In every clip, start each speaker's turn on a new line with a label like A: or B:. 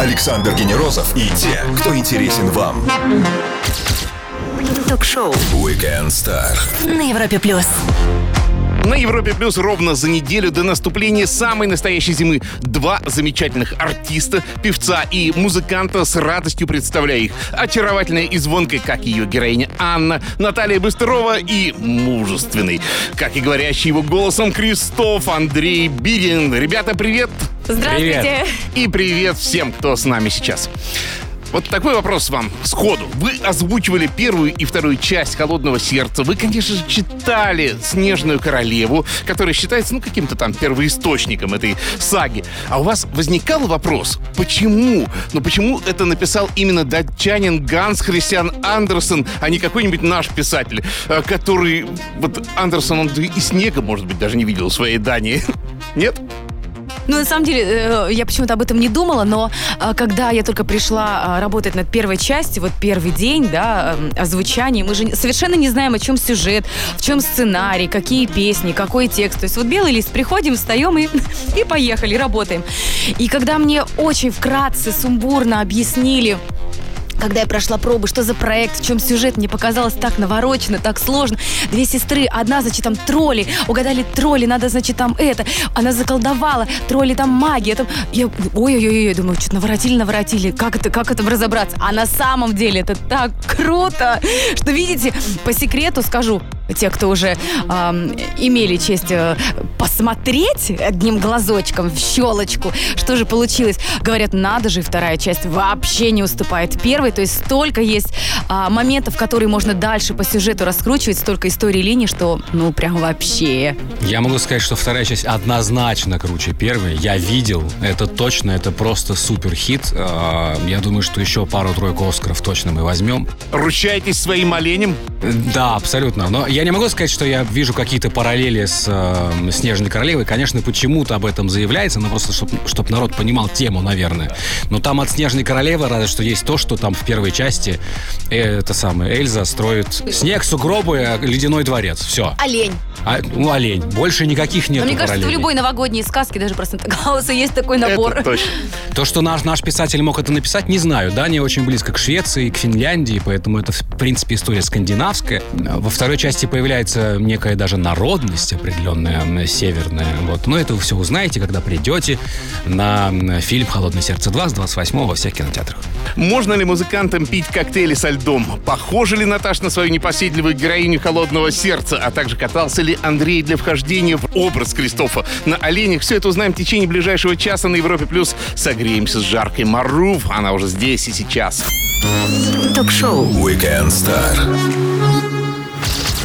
A: Александр Генерозов и те, кто интересен вам.
B: Ток-шоу
A: Weekend Star.
B: на Европе плюс.
C: На Европе Плюс ровно за неделю до наступления самой настоящей зимы два замечательных артиста, певца и музыканта с радостью представляю их. Очаровательная и звонкой, как ее героиня Анна, Наталья Быстрова и мужественный, как и говорящий его голосом Кристоф Андрей Бирин. Ребята, привет!
D: Здравствуйте.
C: И привет всем, кто с нами сейчас. Вот такой вопрос вам сходу. Вы озвучивали первую и вторую часть «Холодного сердца». Вы, конечно же, читали «Снежную королеву», которая считается, ну, каким-то там первоисточником этой саги. А у вас возникал вопрос, почему? Ну, почему это написал именно датчанин Ганс Христиан Андерсон, а не какой-нибудь наш писатель, э, который... Вот Андерсон, он и снега, может быть, даже не видел в своей Дании. Нет?
D: Ну, на самом деле, э, я почему-то об этом не думала, но э, когда я только пришла э, работать над первой частью, вот первый день, да, э, озвучание, мы же совершенно не знаем, о чем сюжет, в чем сценарий, какие песни, какой текст. То есть вот белый лист, приходим, встаем и, и поехали, работаем. И когда мне очень вкратце, сумбурно объяснили, когда я прошла пробы, что за проект, в чем сюжет, мне показалось так наворочено, так сложно. Две сестры, одна, значит, там тролли, угадали тролли, надо, значит, там это. Она заколдовала, тролли там магия. Там... Я, ой-ой-ой, думаю, что-то наворотили, наворотили. Как это, как это разобраться? А на самом деле это так круто, что, видите, по секрету скажу, те, кто уже эм, имели честь э, посмотреть одним глазочком в щелочку, что же получилось, говорят, надо же, вторая часть вообще не уступает первой, то есть столько есть э, моментов, которые можно дальше по сюжету раскручивать, столько историй линий, что, ну, прям вообще.
E: Я могу сказать, что вторая часть однозначно круче первой. Я видел, это точно, это просто супер хит. А, Я думаю, что еще пару-тройку Оскаров точно мы возьмем.
C: Ручаетесь своим оленем?
E: Да, абсолютно. Но я не могу сказать, что я вижу какие-то параллели с э, «Снежной королевой». Конечно, почему-то об этом заявляется, но просто, чтобы народ понимал тему, наверное. Но там от «Снежной королевы» разве что есть то, что там в первой части э, это самое, Эльза строит снег, сугробы, э, ледяной дворец. Все.
D: Олень.
E: А, ну, олень. Больше никаких нет
D: мне кажется, в любой новогодней сказке, даже про Санта-Клауса, есть такой набор.
C: Это точно.
E: То, что наш, наш писатель мог это написать, не знаю. Дания очень близко к Швеции, к Финляндии, поэтому это, в принципе, история скандинавская. Во второй части появляется некая даже народность определенная, северная. Вот. Но это вы все узнаете, когда придете на фильм «Холодное сердце 2» с 28 во всех кинотеатрах.
C: Можно ли музыкантам пить коктейли со льдом? Похожа ли Наташа на свою непоседливую героиню «Холодного сердца»? А также катался ли Андрей для вхождения в образ Кристофа на оленях? Все это узнаем в течение ближайшего часа на Европе+. плюс. Согреемся с жаркой Марув. Она уже здесь и сейчас.
B: Ток-шоу
A: Weekend Star.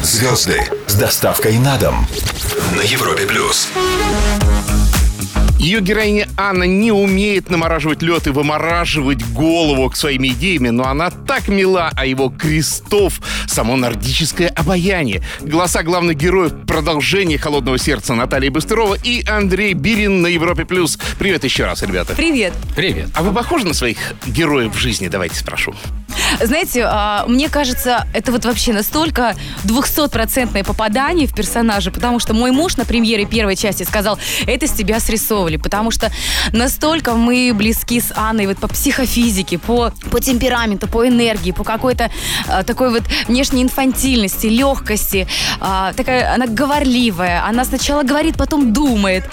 A: Звезды с доставкой на дом на Европе плюс.
C: Ее героиня Анна не умеет намораживать лед и вымораживать голову к своими идеями, но она так мила, а его Крестов — само нордическое обаяние. Голоса главных героев продолжение «Холодного сердца» Наталья Быстрова и Андрей Бирин на Европе+. плюс. Привет еще раз, ребята.
D: Привет.
E: Привет.
C: А вы похожи на своих героев в жизни? Давайте спрошу.
D: Знаете, а, мне кажется, это вот вообще настолько двухсотпроцентное попадание в персонажа, потому что мой муж на премьере первой части сказал, это с тебя срисовывали, потому что настолько мы близки с Анной вот по психофизике, по, по темпераменту, по энергии, по какой-то а, такой вот внешней инфантильности, легкости. А, такая, она говорливая, она сначала говорит, потом думает.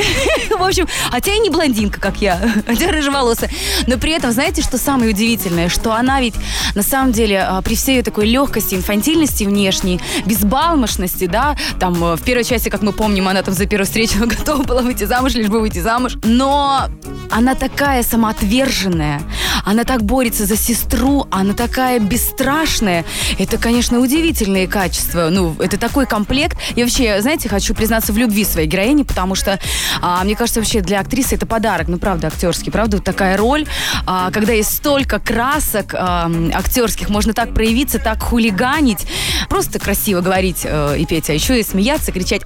D: В общем, хотя и не блондинка, как я, хотя рыжеволосая, но при этом, знаете, что самое удивительное, что она ведь на самом деле а, при всей такой легкости, инфантильности внешней, безбалмошности, да, там э, в первой части, как мы помним, она там за первую встречу готова была выйти замуж, лишь бы выйти замуж, но она такая самоотверженная, она так борется за сестру, она такая бесстрашная. Это, конечно, удивительные качества. Ну, это такой комплект. Я вообще, знаете, хочу признаться в любви своей героини, потому что, а, мне кажется, вообще для актрисы это подарок. Ну, правда, актерский, правда, вот такая роль, а, когда есть столько красок а, актерских, можно так проявиться, так хулиганить, просто красиво говорить э, и петь, а еще и смеяться, кричать,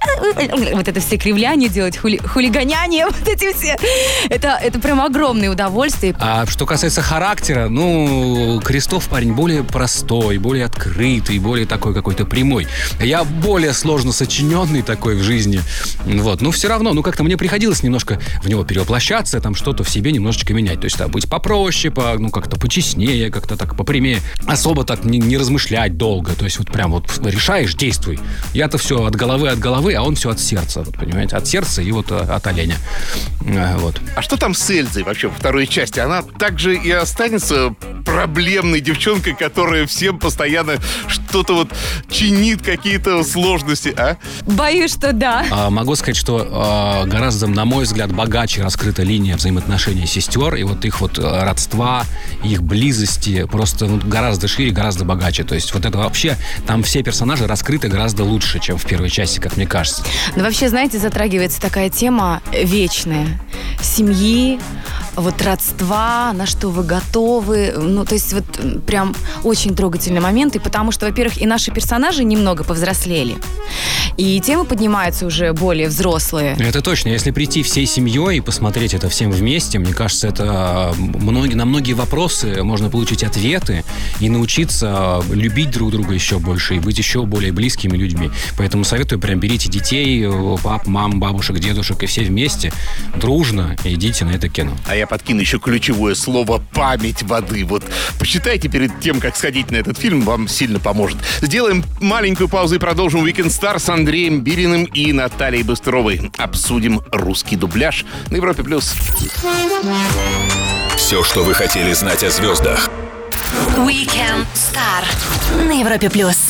D: вот это все кривляния делать, хули, хулиганяние, вот эти все. Это, это прям огромное удовольствие.
E: А что касается характера, ну, Крестов парень более простой, более открытый, более такой какой-то прямой. Я более сложно сочиненный такой в жизни. Вот. Но все равно, ну, как-то мне приходилось немножко в него перевоплощаться, там что-то в себе немножечко менять. То есть, да, быть попроще, по, ну, как-то почестнее, как-то так попрямее. Особо так не, не размышлять долго. То есть, вот прям вот решаешь, действуй. Я-то все от головы, от головы, а он все от сердца, вот, понимаете? От сердца и вот э, от оленя. Э, Вот.
C: А что там с Эльзой вообще во второй части? Она также и останется проблемной девчонкой, которая всем постоянно что-то вот чинит, какие-то сложности, а?
D: Боюсь, что да.
E: А, Могу сказать, что а, гораздо, на мой взгляд, богаче раскрыта линия взаимоотношений сестер, и вот их вот родства, их близости просто ну, гораздо шире, гораздо богаче. То есть вот это вообще, там все персонажи раскрыты гораздо лучше, чем в первой части, как мне кажется.
D: Но вообще, знаете, затрагивается такая тема вечная. Семьи, вот родства, на что вы готовы. Ну, то есть вот прям очень трогательный момент. И потому что, во-первых, и наши персонажи немного повзрослели. И темы поднимаются уже более взрослые.
E: Это точно. Если прийти всей семьей и посмотреть это всем вместе, мне кажется, это а, многие, на многие вопросы можно получить ответы и научиться а, любить друг друга еще больше и быть еще более близкими людьми. Поэтому советую прям берите детей, э, пап, мам, бабушек, дедушек и все вместе дружно идите на это кино.
C: А я подкину еще ключевое слово «память воды». Вот почитайте перед тем, как сходить на этот фильм, вам сильно поможет. Сделаем маленькую паузу и продолжим Weekend Star с Андреем Бириным и Натальей Быстровой. Обсудим русский дубляж на Европе+. плюс.
A: Все, что вы хотели знать о звездах.
B: Weekend Star на Европе плюс.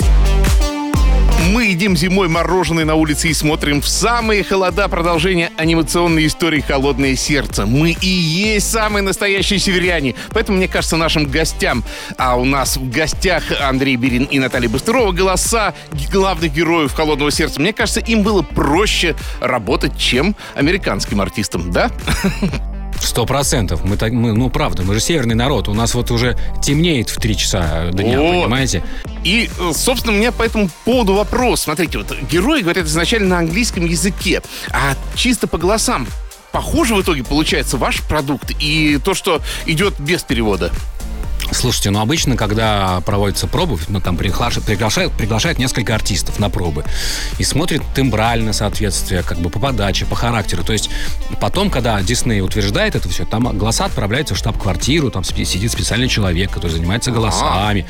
C: Мы едим зимой мороженое на улице и смотрим в самые холода продолжения анимационной истории «Холодное сердце». Мы и есть самые настоящие северяне. Поэтому, мне кажется, нашим гостям, а у нас в гостях Андрей Берин и Наталья Быстрова, голоса главных героев «Холодного сердца», мне кажется, им было проще работать, чем американским артистам, да?
E: Сто процентов. Мы так, мы, ну, правда, мы же северный народ. У нас вот уже темнеет в три часа дня,
C: Вот.
E: понимаете?
C: И, э, собственно, у меня по этому поводу вопрос. Смотрите, вот герои говорят изначально на английском языке, а чисто по голосам похоже в итоге получается ваш продукт и то, что идет без перевода.
E: Слушайте, ну обычно, когда проводится пробы, ну там приглашают, приглашают, приглашают несколько артистов на пробы и смотрят тембральное соответствие, как бы по подаче, по характеру. То есть потом, когда Дисней утверждает это все, там голоса отправляются в штаб-квартиру, там сидит специальный человек, который занимается голосами.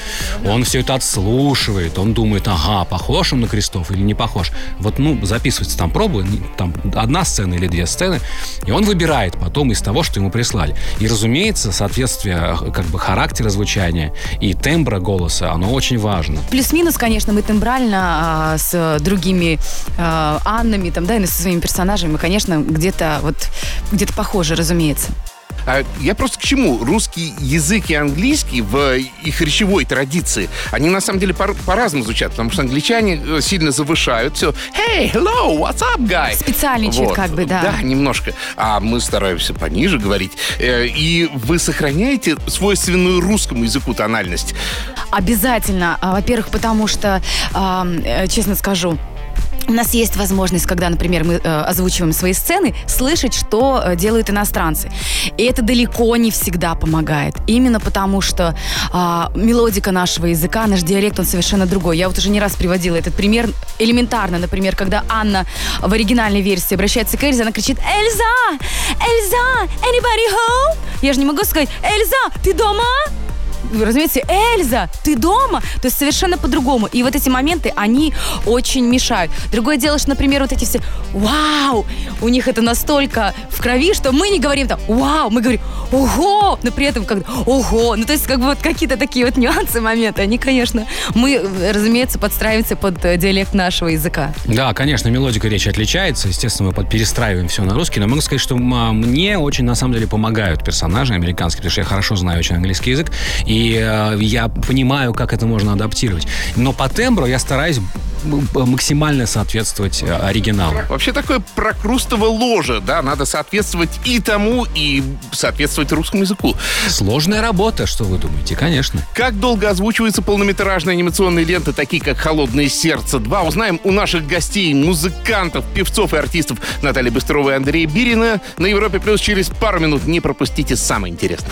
E: Он все это отслушивает, он думает, ага, похож он на Крестов или не похож. Вот, ну, записывается там пробы, там одна сцена или две сцены, и он выбирает потом из того, что ему прислали. И, разумеется, соответствие э, как бы характера звучания и тембра голоса, оно очень важно.
D: Плюс-минус, конечно, мы тембрально а, с другими а, Аннами, там, да, и со своими персонажами, конечно, где-то вот где-то похоже, разумеется.
C: А я просто к чему? Русский язык и английский в их речевой традиции, они на самом деле по- по-разному звучат, потому что англичане э, сильно завышают все. Hey, hello, what's up, guy?
D: Специальничают как бы, да.
C: Да, немножко. А мы стараемся пониже говорить. Э, И вы сохраняете свойственную русскому языку тональность.
D: Обязательно. А, Во-первых, потому что, э, честно скажу, у нас есть возможность, когда, например, мы э, озвучиваем свои сцены, слышать, что э, делают иностранцы. И это далеко не всегда помогает. Именно потому, что а, мелодика нашего языка, наш диалект, он совершенно другой. Я вот уже не раз приводила этот пример. Элементарно, например, когда Анна в оригинальной версии обращается к Эльзе, она кричит «Эльза! Эльза! Anybody home?» Я же не могу сказать «Эльза, ты дома?» Вы разумеете, Эльза, ты дома? То есть совершенно по-другому. И вот эти моменты, они очень мешают. Другое дело, что, например, вот эти все «Вау!» У них это настолько в крови, что мы не говорим там «Вау!» Мы говорим «Ого!» Но при этом как «Ого!» Ну, то есть как бы вот какие-то такие вот нюансы, моменты, они, конечно, мы, разумеется, подстраиваемся под э, диалект нашего языка.
E: Да, конечно, мелодика речи отличается. Естественно, мы перестраиваем все на русский. Но могу сказать, что а, мне очень, на самом деле, помогают персонажи американские, потому что я хорошо знаю очень английский язык. И э, я понимаю, как это можно адаптировать. Но по тембру я стараюсь максимально соответствовать э, оригиналу.
C: Вообще такое прокрустово ложе, да, надо соответствовать и тому, и соответствовать русскому языку.
E: Сложная работа, что вы думаете, конечно.
C: Как долго озвучиваются полнометражные анимационные ленты, такие как «Холодное сердце 2», узнаем у наших гостей, музыкантов, певцов и артистов Натальи Быстровой и Андрея Бирина на Европе Плюс через пару минут. Не пропустите самое интересное.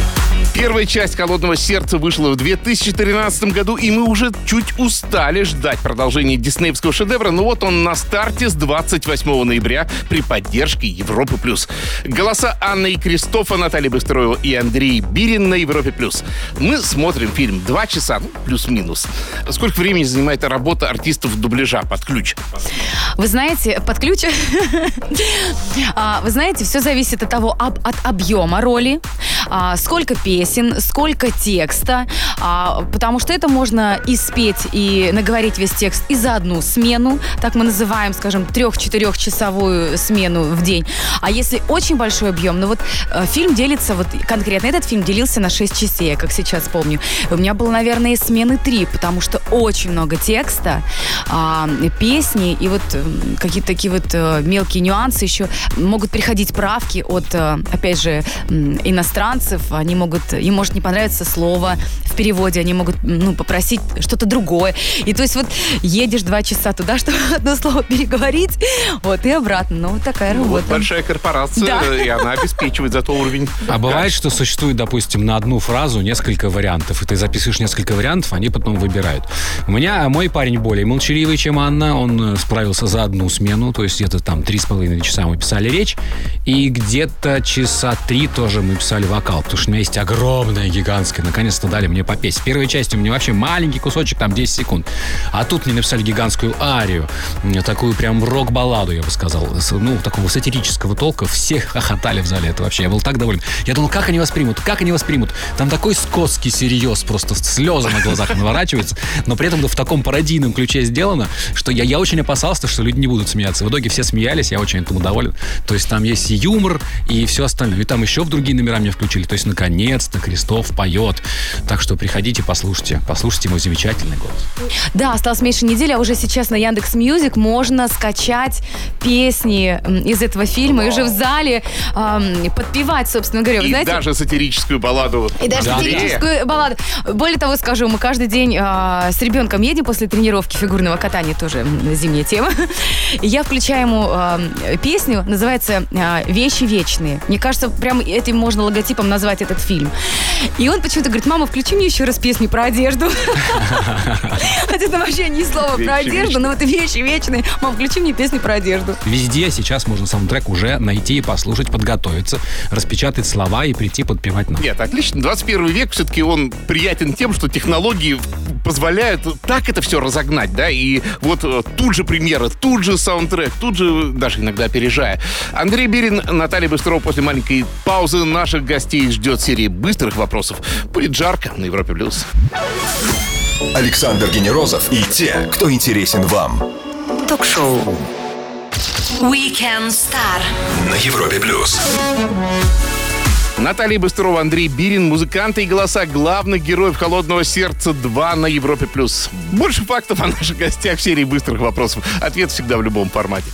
C: Первая часть «Холодного сердца» вышла в 2013 году, и мы уже чуть устали ждать продолжения диснеевского шедевра, но вот он на старте с 28 ноября при поддержке Европы+. плюс. Голоса Анны и Кристофа, Натальи Быстрова и Андрей Бирин на Европе+. плюс. Мы смотрим фильм два часа, ну, плюс-минус. Сколько времени занимает работа артистов дубляжа под ключ?
D: Вы знаете, под ключ... А, Вы знаете, все зависит от того, от объема роли, а, сколько песен, сколько текста, а, потому что это можно и спеть, и наговорить весь текст и за одну смену, так мы называем, скажем, трех-четырехчасовую смену в день. А если очень большой объем, ну вот э, фильм делится, вот конкретно этот фильм делился на 6 частей, я как сейчас помню. У меня было, наверное, смены 3, потому что очень много текста, а, песни и вот м, какие-то такие вот э, мелкие нюансы еще могут приходить правки от, э, опять же, м, иностранцев. Они могут, им может не понравиться слово в переводе, они могут, ну, попросить что-то другое. И то есть вот едешь два часа туда, чтобы одно слово переговорить, вот, и обратно. Ну, вот такая
C: Вот
D: работа.
C: большая корпорация,
D: Да.
C: и она обеспечивает зато уровень.
E: А бывает, что существует, допустим, на одну фразу несколько вариантов, и ты записываешь несколько вариантов, они потом выбирают. У меня мой парень более молчаливый, чем Анна, он э, справился за одну смену, то есть где-то там три с половиной часа мы писали речь, и где-то часа три тоже мы писали вокал, потому что у меня есть огромная, гигантская, наконец-то дали мне попеть. В первой части у меня вообще маленький кусочек, там 10 секунд, а тут мне написали гигантскую арию, такую прям рок-балладу, я бы сказал, ну, такого сатирического толка, все хохотали в зале, это вообще, я был так доволен. Я думал, как они воспримут, как они воспримут. Там такой скотский серьез, просто слезы на глазах наворачиваются, но при этом в таком пародийном ключе сделано, что я, я очень опасался, что люди не будут смеяться. В итоге все смеялись, я очень этому доволен. То есть там есть юмор, и все остальное. И там еще в другие номера мне включили. То есть, наконец-то, Крестов поет. Так что приходите, послушайте. Послушайте мой замечательный голос.
D: Да, осталось меньше недели, а уже сейчас на Яндекс Music можно скачать песни из этого фильма и уже в зале ам, подпевать, собственно говоря. Вы
C: И
D: знаете,
C: даже сатирическую балладу.
D: и даже
E: Да.
D: сатирическую балладу. Более того, скажу, мы каждый день а, с ребенком едем после тренировки фигурного катания, тоже зимняя тема. Я включаю ему а, песню, называется а, «Вещи вечные». Мне кажется, прям этим можно логотипом назвать этот фильм. И он почему-то говорит, мама, включи мне еще раз песню про одежду. Хотя это вообще ни слова про одежду, но вот вещи вечные. Мам, включи мне песню про одежду.
E: Везде сейчас можно саундтрек уже найти и послушать, подготовиться, распечатать слова и прийти подпевать нам.
C: Нет, отлично. 21 век все-таки он приятен тем, что технологии позволяют так это все разогнать, да, и вот э, тут же премьера, тут же саундтрек, тут же даже иногда опережая. Андрей Берин, Наталья Быстрова после маленькой паузы наших гостей ждет серии быстрых вопросов. Будет жарко на Европе+. плюс.
A: Александр Генерозов и те, кто интересен вам
B: Ток-шоу. Weekend Star.
A: на Европе плюс.
C: Наталья Быстрова, Андрей Бирин, музыканты и голоса главных героев «Холодного сердца 2» на Европе+. плюс. Больше фактов о наших гостях в серии быстрых вопросов. Ответ всегда в любом формате.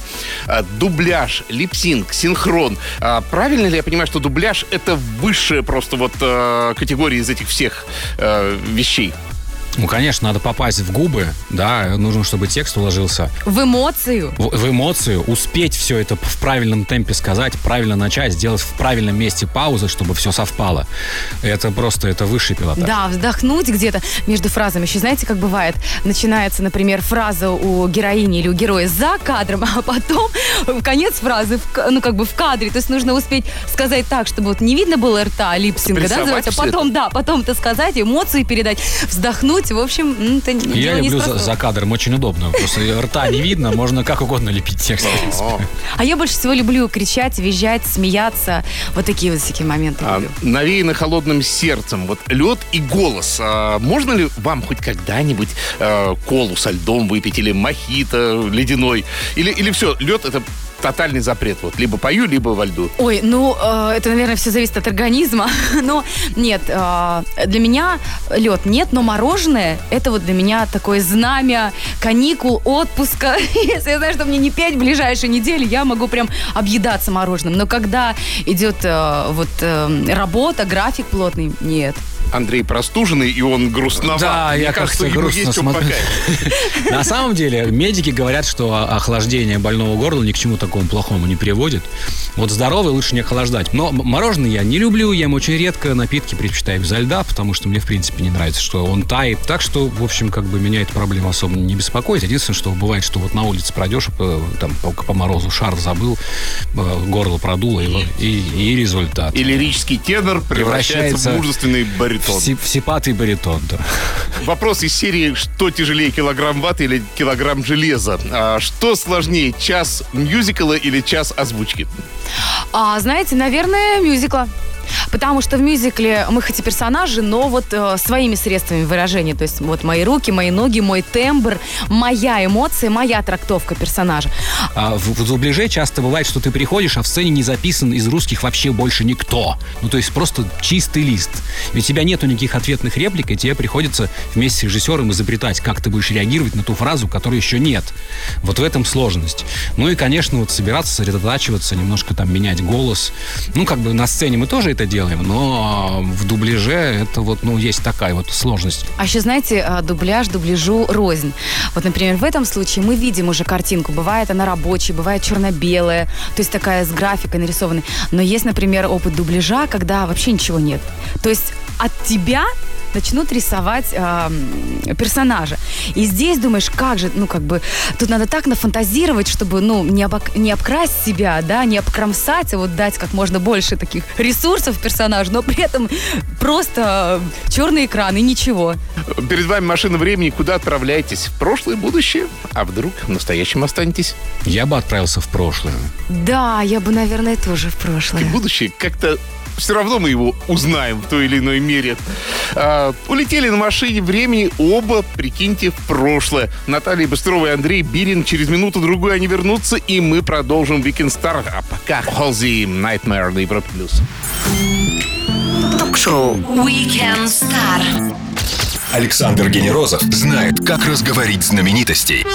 C: А, Дубляж, липсинг, синхрон. А, Правильно ли я понимаю, что дубляж — это высшая просто вот э, категория из этих всех вещей?
E: Ну, конечно, надо попасть в губы, да, нужно, чтобы текст уложился
D: В эмоцию.
E: в, в эмоцию, успеть все это в правильном темпе сказать, правильно начать, сделать в правильном месте паузы, чтобы все совпало. Это просто, это высший пилотаж.
D: Да, вздохнуть где-то между фразами. Еще знаете, как бывает? Начинается, например, фраза у героини или у героя за кадром, а потом в конец фразы, ну, как бы в кадре. То есть нужно успеть сказать так, чтобы вот не видно было рта, липсинга, да, а потом, да, потом это сказать, эмоции передать, вздохнуть. В общем, это
E: Я
D: дело
E: люблю за, за кадром, очень удобно. Просто рта не видно, можно как угодно лепить текст.
D: А я больше всего люблю кричать, визжать, смеяться. Вот такие вот всякие моменты
C: А,
D: люблю.
C: навеяно холодным сердцем. Вот лед и голос. А, можно ли вам хоть когда-нибудь э, колу со льдом выпить или мохито ледяной? Или, или все, лед это тотальный запрет. Вот либо пою, либо во льду.
D: Ой, ну, э, это, наверное, все зависит от организма. Но нет, э, для меня лед нет, но мороженое это вот для меня такое знамя каникул, отпуска. Если я знаю, что мне не петь в ближайшие недели, я могу прям объедаться мороженым. Но когда идет э, вот э, работа, график плотный, нет.
C: Андрей простуженный, и он грустноват.
E: Да,
C: Мне
E: я
C: кажется,
E: как-то грустно
C: есть
E: смотрю. На самом деле, медики говорят, что охлаждение больного горла ни к чему такому плохому не приводит. Вот здоровый лучше не охлаждать. Но мороженое я не люблю, ем очень редко, напитки предпочитаю безо льда, потому что мне, в принципе, не нравится, что он тает. Так что, в общем, как бы меня эта проблема особо не беспокоит. Единственное, что бывает, что вот на улице пройдешь, там по, по морозу шарф забыл, э, горло продуло, и, и, и результат.
C: И лирический тенор превращается,
E: Превращается
C: в мужественный баритон.
E: Си- сипатый баритон, да.
C: Вопрос из серии «Что тяжелее, килограмм ваты или килограмм железа?» А Что сложнее, час мюзикла или час озвучки?
D: А, знаете, наверное, мюзикла. Потому что в мюзикле мы хоть и персонажи, но вот э, своими средствами выражения. То есть вот мои руки, мои ноги, мой тембр, моя эмоция, моя трактовка персонажа.
E: А в, в дубляже часто бывает, что ты приходишь, а в сцене не записан из русских вообще больше никто. Ну, то есть просто чистый лист. И у тебя нету никаких ответных реплик, и тебе приходится вместе с режиссером изобретать, как ты будешь реагировать на ту фразу, которой еще нет. Вот в этом сложность. Ну и, конечно, вот собираться, сосредотачиваться, немножко там менять голос. Ну, как бы на сцене мы тоже это делаем, но в дубляже это вот, ну, есть такая вот сложность.
D: А еще, знаете, а, дубляж, дубляжу рознь. Вот, например, в этом случае мы видим уже картинку. Бывает она рабочая, бывает черно-белая, то есть такая с графикой нарисованной. Но есть, например, опыт дубляжа, когда вообще ничего нет. То есть от тебя начнут рисовать а, м, персонажа. И здесь думаешь, как же, ну, как бы, тут надо так нафантазировать, чтобы, ну, не, обок- не обкрасть себя, да, не обкромсать, а вот дать как можно больше таких ресурсов персонажу, но при этом просто черный экран и ничего.
C: Перед вами машина времени. Куда отправляетесь? В прошлое, будущее? А вдруг в настоящем останетесь?
E: Я бы отправился в прошлое.
D: Да, я бы, наверное, тоже в прошлое.
C: Будущее как-то все равно мы его узнаем в той или иной мере. А, улетели на машине времени оба, прикиньте, в прошлое. Наталья Быстрова и Андрей Бирин. Через минуту-другую они вернутся, и мы продолжим Weekend Star. А пока Halsey Nightmare на Европе+. плюс.
B: Ток-шоу Weekend Star.
A: Александр Генерозов знает, как разговорить знаменитостей.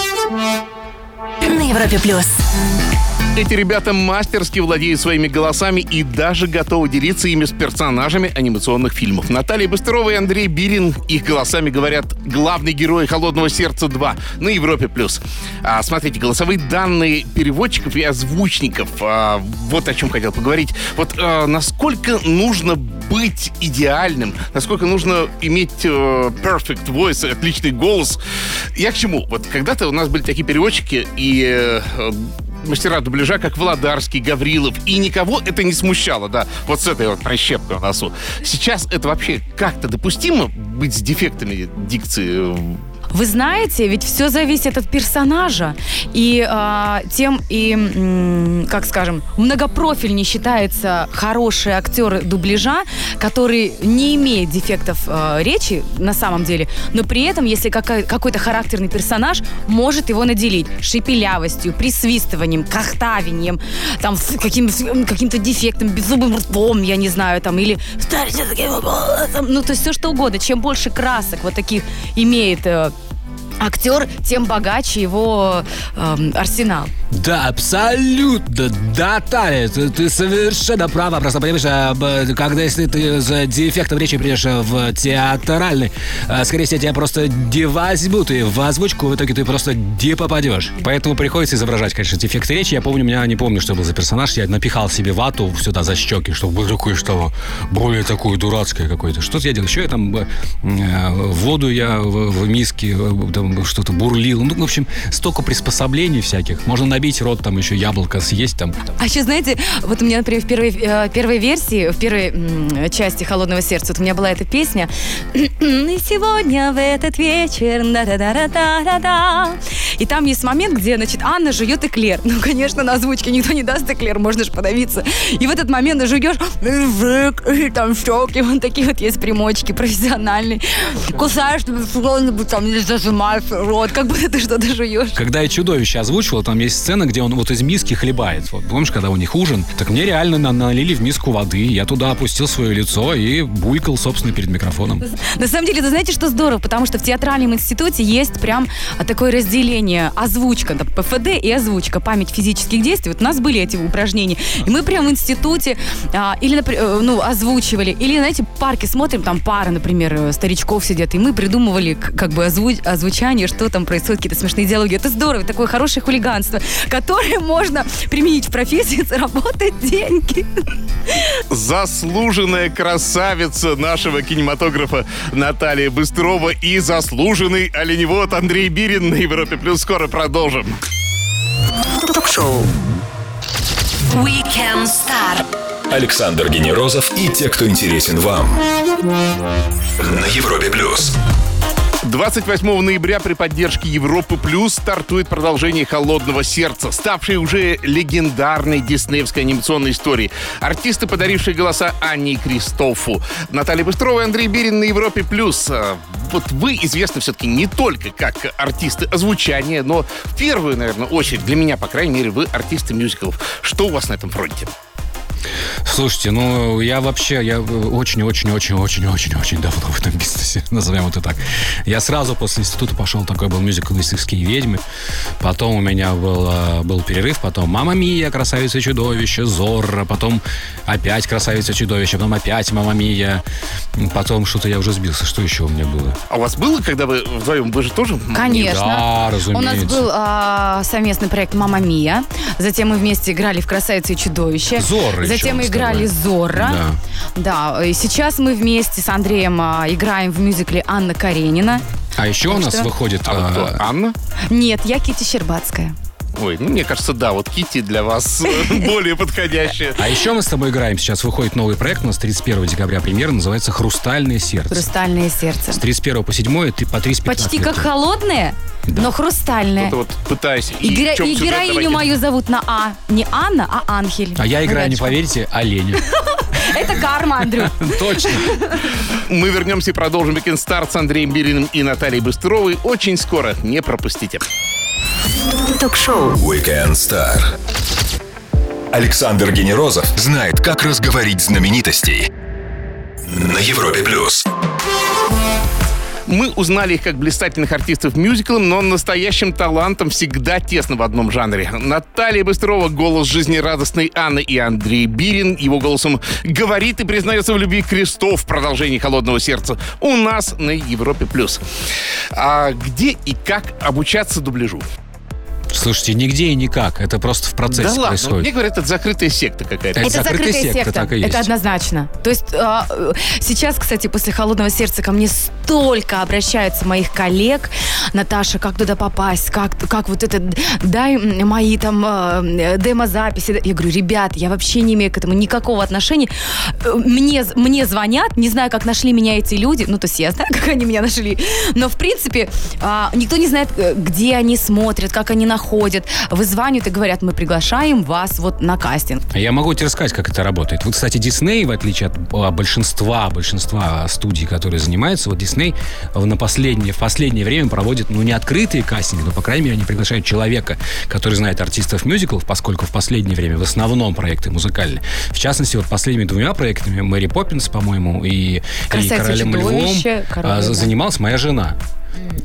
B: На Европе плюс.
C: Эти ребята мастерски владеют своими голосами и даже готовы делиться ими с персонажами анимационных фильмов. Наталья Быстрова и Андрей Бирин их голосами говорят главный герой «Холодного сердца 2» на Европе+. плюс. А, смотрите, голосовые данные переводчиков и озвучников. А, вот о чем хотел поговорить. Вот а, насколько нужно быть идеальным, насколько нужно иметь э, perfect voice, отличный голос. Я к чему? Вот когда-то у нас были такие переводчики и э, мастера дубляжа, как Володарский, Гаврилов, и никого это не смущало, да, вот с этой вот прищепкой в носу. Сейчас это вообще как-то допустимо быть с дефектами дикции?
D: Вы знаете, ведь все зависит от персонажа. И а, тем и, как скажем, многопрофильнее считается хороший актер дубляжа, который не имеет дефектов а, речи на самом деле, но при этом, если какой-то характерный персонаж может его наделить шепелявостью, присвистыванием, кахтавением, там, каким, каким-то дефектом, беззубым ртом, я не знаю, там, или ну, то есть все что угодно. Чем больше красок вот таких имеет э, актер, тем богаче его эм, арсенал.
E: Да, абсолютно, да, Таня, ты, ты совершенно права. Просто понимаешь, когда если ты за дефектом речи придешь в театральный, а, скорее всего, тебя просто не возьмут, и в озвучку в итоге ты просто не попадешь. Поэтому приходится изображать, конечно, дефекты речи. Я помню, меня не помню, что был за персонаж. Я напихал себе вату сюда за щеки, чтобы был такой, что более такое дурацкое какое-то. Что я делал? Еще я там э, воду я в, в миске э, там что-то бурлил. Ну, в общем, столько приспособлений всяких. Можно набить рот, там еще яблоко съесть там.
D: А еще, знаете, вот у меня, например, в первой, э, первой версии, в первой м, части «Холодного сердца», вот у меня была эта песня «И сегодня в этот вечер да-да-да-да-да-да». И там есть момент, где, значит, Анна жует эклер. Ну, конечно, на озвучке никто не даст эклер, можно же подавиться. И в этот момент жуешь, и там щеки, вот такие вот есть примочки профессиональные. Кусаешь, что-нибудь там, или зажимаешь рот, как будто ты что-то жуешь.
E: Когда я чудовище озвучивал, там есть сцена, где он вот из миски хлебает. Вот, помнишь, когда у них ужин? Так мне реально на- налили в миску воды, я туда опустил свое лицо и буйкал, собственно, перед микрофоном.
D: На самом деле, вы знаете, что здорово? Потому что в театральном институте есть прям а, такое разделение. озвучка, да, ПФД и озвучка, память физических действий. Вот у нас были эти упражнения. И мы прям в институте а, или, напри- э, ну, озвучивали. Или, знаете, в парке смотрим, там пары, например, э, старичков сидят, и мы придумывали как бы озву- озвучание, что там происходит, какие-то смешные диалоги. Это здорово, такое хорошее хулиганство, которое можно применить в профессии, заработать деньги.
C: Заслуженная красавица нашего кинематографа Наталья Быстрова и заслуженный оленевод Андрей Бирин на Европе Плюс. Скоро продолжим.
B: Ток-шоу. Weekend Star.
A: Александр Генерозов и те, кто интересен вам. На Европе плюс.
C: 28 ноября при поддержке Европы Плюс стартует продолжение «Холодного сердца», ставшей уже легендарной диснеевской анимационной историей. Артисты, подарившие голоса Анне и Кристофу. Наталья Быстрова и Андрей Берин на Европе Плюс. А, Вот вы известны все-таки не только как артисты озвучания, но в первую, наверное, очередь, для меня, по крайней мере, вы артисты мюзиклов. Что у вас на этом фронте?
E: Слушайте, ну я вообще, я очень-очень-очень-очень-очень-очень давно в этом бизнесе, назовем это так. Я сразу после института пошел, такой был мюзикл «Иссыкские ведьмы». Потом у меня был, э, был перерыв, потом «Мама Мия», «Красавица и чудовище», «Зорро», потом опять «Красавица и чудовище», потом опять «Мама Мия», потом что-то я уже сбился, что еще у меня было?
C: А у вас было, когда вы вдвоем, вы же тоже?
D: Конечно.
E: Да,
D: У нас
E: разумеется.
D: был а, совместный проект «Мама Мия». Затем мы вместе играли в «Красавица и чудовище».
E: Зорро
D: Затем мы играли
E: тобой.
D: «Зорро». Да. И сейчас мы вместе с Андреем а, играем в мюзикле «Анна Каренина».
E: А еще у нас
D: что?
E: выходит...
C: А
E: э,
C: Анна?
D: Нет, я Кити Щербацкая.
C: Ой, ну мне кажется, да, вот Кити для вас более подходящая.
E: А еще мы с тобой играем. Сейчас выходит новый проект. У нас 31 декабря премьера. Называется «Хрустальное сердце».
D: «Хрустальное сердце».
E: С 31 по 7 ты по три спектакля.
D: Почти как холодное, но хрустальное.
C: Вот пытаюсь.
D: И, геро- и героиню мою зовут на А. Не Анна, а Анхель.
E: А я играю, не поверите, оленя.
D: Это карма, Андрю.
E: Точно.
C: Мы вернемся и продолжим Weekend Start с Андреем Бириным и Натальей Быстровой очень скоро. Не пропустите.
B: Ток-шоу.
A: Weekend Star. Александр Генерозов знает, как разговорить знаменитостей. На Европе плюс.
C: Мы узнали их как блистательных артистов мюзиклом, но настоящим талантом всегда тесно в одном жанре. Наталья Быстрова — голос жизнерадостной Анны и Андрей Бирин. Его голосом говорит и признается в любви Крестов в продолжении «Холодного сердца» у нас на Европе+. плюс. А где и как обучаться дубляжу?
E: Слушайте, нигде и никак. Это просто в процессе
C: да ладно,
E: происходит.
C: мне говорят, это закрытая секта какая-то.
E: Это
D: Это
E: закрытая
D: закрытая
E: секта,
D: секта.
E: так и есть.
D: Это однозначно. То есть а, э, сейчас, кстати, после холодного сердца ко мне столько обращаются моих коллег. Наташа, как туда попасть? Как, как вот это? Дай мои там э, демозаписи. Я говорю, ребят, я вообще не имею к этому никакого отношения. Э, Мне, мне звонят, не знаю, как нашли меня эти люди. Ну, то есть я знаю, как они меня нашли. Но, в принципе, а, никто не знает, э, где они смотрят, как они находят. Вызванивают и говорят, мы приглашаем вас вот на кастинг.
E: Я могу тебе рассказать, как это работает. Вот, кстати, Дисней, в отличие от а, большинства, большинства студий, которые занимаются, вот Дисней на последнее, в последнее время проводит, ну, не открытые кастинги, но, по крайней мере, они приглашают человека, который знает артистов мюзиклов, поскольку в последнее время в основном проекты музыкальные. В частности, вот последними двумя проектами Мэри Поппинс, по-моему, и,
D: «Красавица и
E: Королем Львом
D: чудовище», «Король
E: а,
D: Лев».
E: занималась моя жена.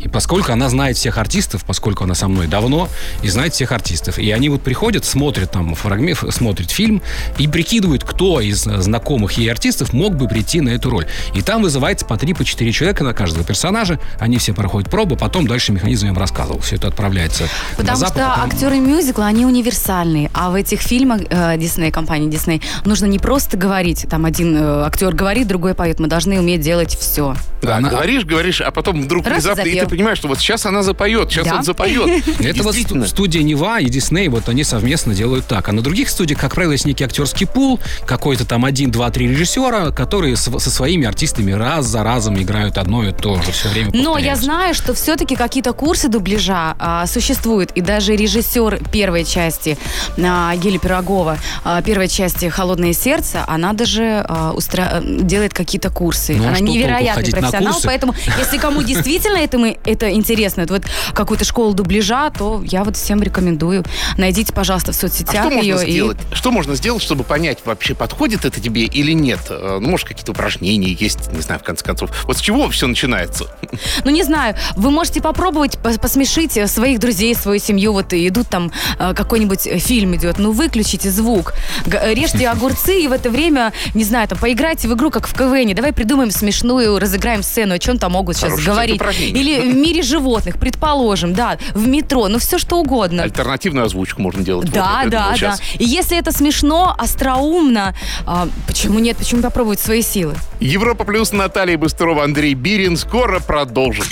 E: И поскольку она знает всех артистов, поскольку она со мной давно и знает всех артистов, и они вот приходят, смотрят там фрагмент, смотрят фильм и прикидывают, кто из знакомых ей артистов мог бы прийти на эту роль. И там вызывается по 3 по 4 человека на каждого персонажа, они все проходят пробу, потом дальше механизм я им рассказывал. Все это отправляется на
D: Потому
E: Запад.
D: что
E: потом-
D: актеры мюзикла, они универсальные. А в этих фильмах э, Дисней, компании Дисней, нужно не просто говорить, там один э, актер говорит, другой поет. Мы должны уметь делать все.
C: Да,
E: Она-
C: говоришь, говоришь, а потом вдруг
D: Раз и
C: внезапно, и ты понимаешь, что вот сейчас она запоет, сейчас
D: Да.
C: он запоет.
E: Это вот студия Нева и Дисней, вот они совместно делают так. А на других студиях, как правило, есть некий актерский пул, какой-то там один, два, три режиссера, которые со своими артистами раз за разом играют одно и то же все время.
D: Но я знаю, что все-таки какие-то курсы дубляжа а, существуют. И даже режиссер первой части а, Гели Пирогова, а, первой части «Холодное сердце», она даже а, устра- делает какие-то курсы.
E: Ну, а
D: она невероятный профессионал,
E: курсы?
D: поэтому если кому действительно поэтому это интересно. Это вот какую-то школу дубляжа, то я вот всем рекомендую. Найдите, пожалуйста, в
C: А
D: соцсетях
C: что
D: ее.
C: можно
D: и-
C: сделать? Что можно сделать, чтобы понять, вообще подходит это тебе или нет? Э, Ну, может, какие-то упражнения есть, не знаю, в конце концов. Вот с чего все начинается?
D: Ну, не знаю, вы можете попробовать пос- посмешить э, своих друзей, свою семью. Вот идут там, э, какой-нибудь фильм идет. Ну, выключите звук. Режьте огурцы и в это время, не знаю, там, поиграйте в игру, как в КВН. Давай придумаем смешную, разыграем сцену. О чем там могут сейчас говорить? Или в мире животных, предположим, да, в метро. Ну, все что угодно.
C: Альтернативную озвучку можно делать. Вот
D: Да,
C: придумал
D: да, да. И если это смешно, остроумно, а, почему нет? Почему попробовать свои силы?
C: Европа плюс Наталья Быстрова, Андрей Бирин. Скоро продолжим.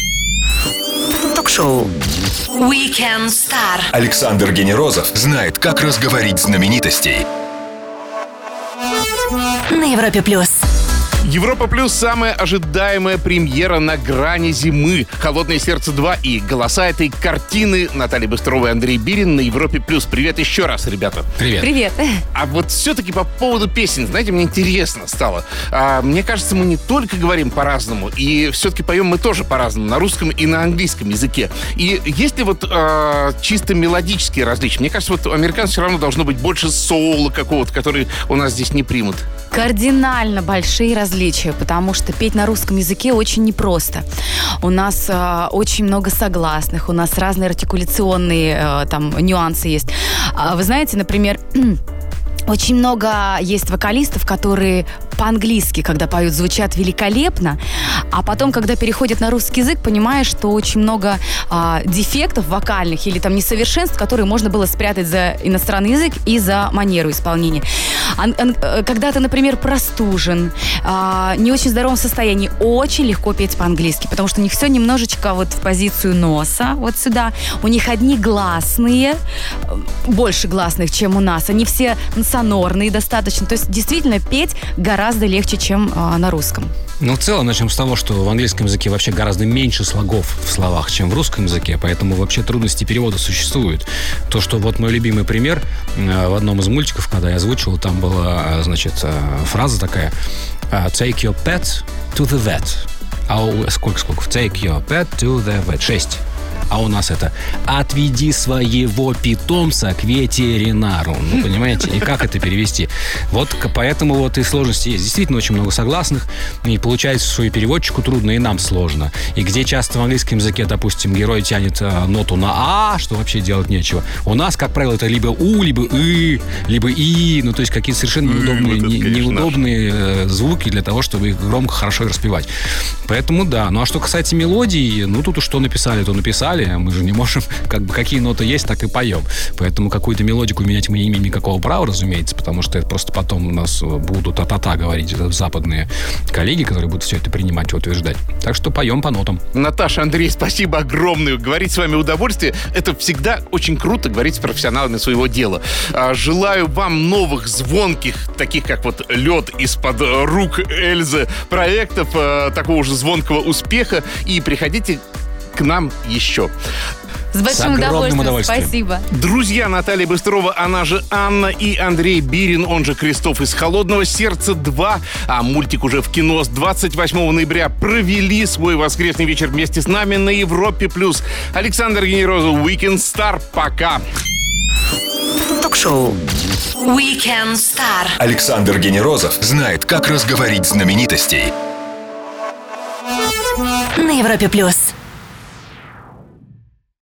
B: Ток-шоу. Weekend Star.
A: Александр Генерозов знает, как разговорить знаменитостей.
B: На Европе плюс.
C: Европа плюс самая ожидаемая премьера на грани зимы. Холодное сердце 2 и голоса этой картины Наталья Быстрова и Андрей Бирин на Европе плюс. Привет еще раз, ребята.
E: Привет.
D: Привет.
C: А вот все-таки по поводу песен, знаете, мне интересно стало. А, мне кажется, мы не только говорим по-разному, и все-таки поем мы тоже по-разному, на русском и на английском языке. И есть ли вот а, чисто мелодические различия? Мне кажется, вот у американцев все равно должно быть больше соула какого-то, который у нас здесь не примут.
D: Кардинально большие различия, потому что петь на русском языке очень непросто. У нас э, очень много согласных, у нас разные артикуляционные э, там нюансы есть. А Вы знаете, например, очень много есть вокалистов, которые по-английски, когда поют, звучат великолепно, а потом, когда переходят на русский язык, понимаешь, что очень много а, дефектов вокальных или там несовершенств, которые можно было спрятать за иностранный язык и за манеру исполнения. Э, когда ты, например, простужен, а, не очень здоровом состоянии, очень легко петь по-английски, потому что у них все немножечко вот в позицию носа, вот сюда. У них одни гласные, э, больше гласных, чем у нас. Они все сонорные достаточно. То есть действительно петь гораздо легче, чем а, на русском.
E: Ну, в целом, начнем с того, что в английском языке вообще гораздо меньше слогов в словах, чем в русском языке, поэтому вообще трудности перевода существуют. То, что вот мой любимый пример э, в одном из мультиков, когда я озвучивал, там была, э, значит, э, фраза такая «Take your pet to the vet». А сколько, сколько? «Take your pet to the vet». Шесть. А у нас это «Отведи своего питомца к ветеринару». Ну, понимаете? И как это перевести? Вот поэтому вот и сложности есть. Действительно очень много согласных. И получается, что и переводчику трудно, и нам сложно. И где часто в английском языке, допустим, герой тянет э, ноту на «а», что вообще делать нечего. У нас, как правило, это либо «у», либо «и», либо «и». Ну, то есть какие-то совершенно неудобные,
C: вот это,
E: не-
C: конечно,
E: неудобные э, звуки для того, чтобы их громко, хорошо распевать. Поэтому да. Ну а что касается мелодии, ну тут уж что написали, то написали. Мы же не можем, как бы какие ноты есть, так и поем. Поэтому какую-то мелодику менять мы не имеем никакого права, разумеется, потому что это просто потом у нас будут а-та-та говорить западные коллеги, которые будут все это принимать и утверждать. Так что поем по нотам.
C: Наташа, Андрей, спасибо огромное. Говорить с вами удовольствие. Это всегда очень круто говорить с профессионалами своего дела. А, Желаю вам новых звонких, таких как вот лед из-под рук Эльзы, проектов, э, такого же звонкого успеха. И приходите к нам еще.
D: С большим
E: огромным
D: удовольствием.
E: удовольствием.
D: Спасибо.
C: Друзья Наталья Быстрова, она же Анна и Андрей Бирин, он же Крестов из «Холодного сердца 2». А мультик уже в кино с 28 ноября провели свой воскресный вечер вместе с нами на Европе+. плюс. Александр Генерозов, Weekend Star. Пока.
B: Ток-шоу. Weekend Star.
A: Александр Генерозов знает, как разговорить знаменитостей.
B: На Европе плюс.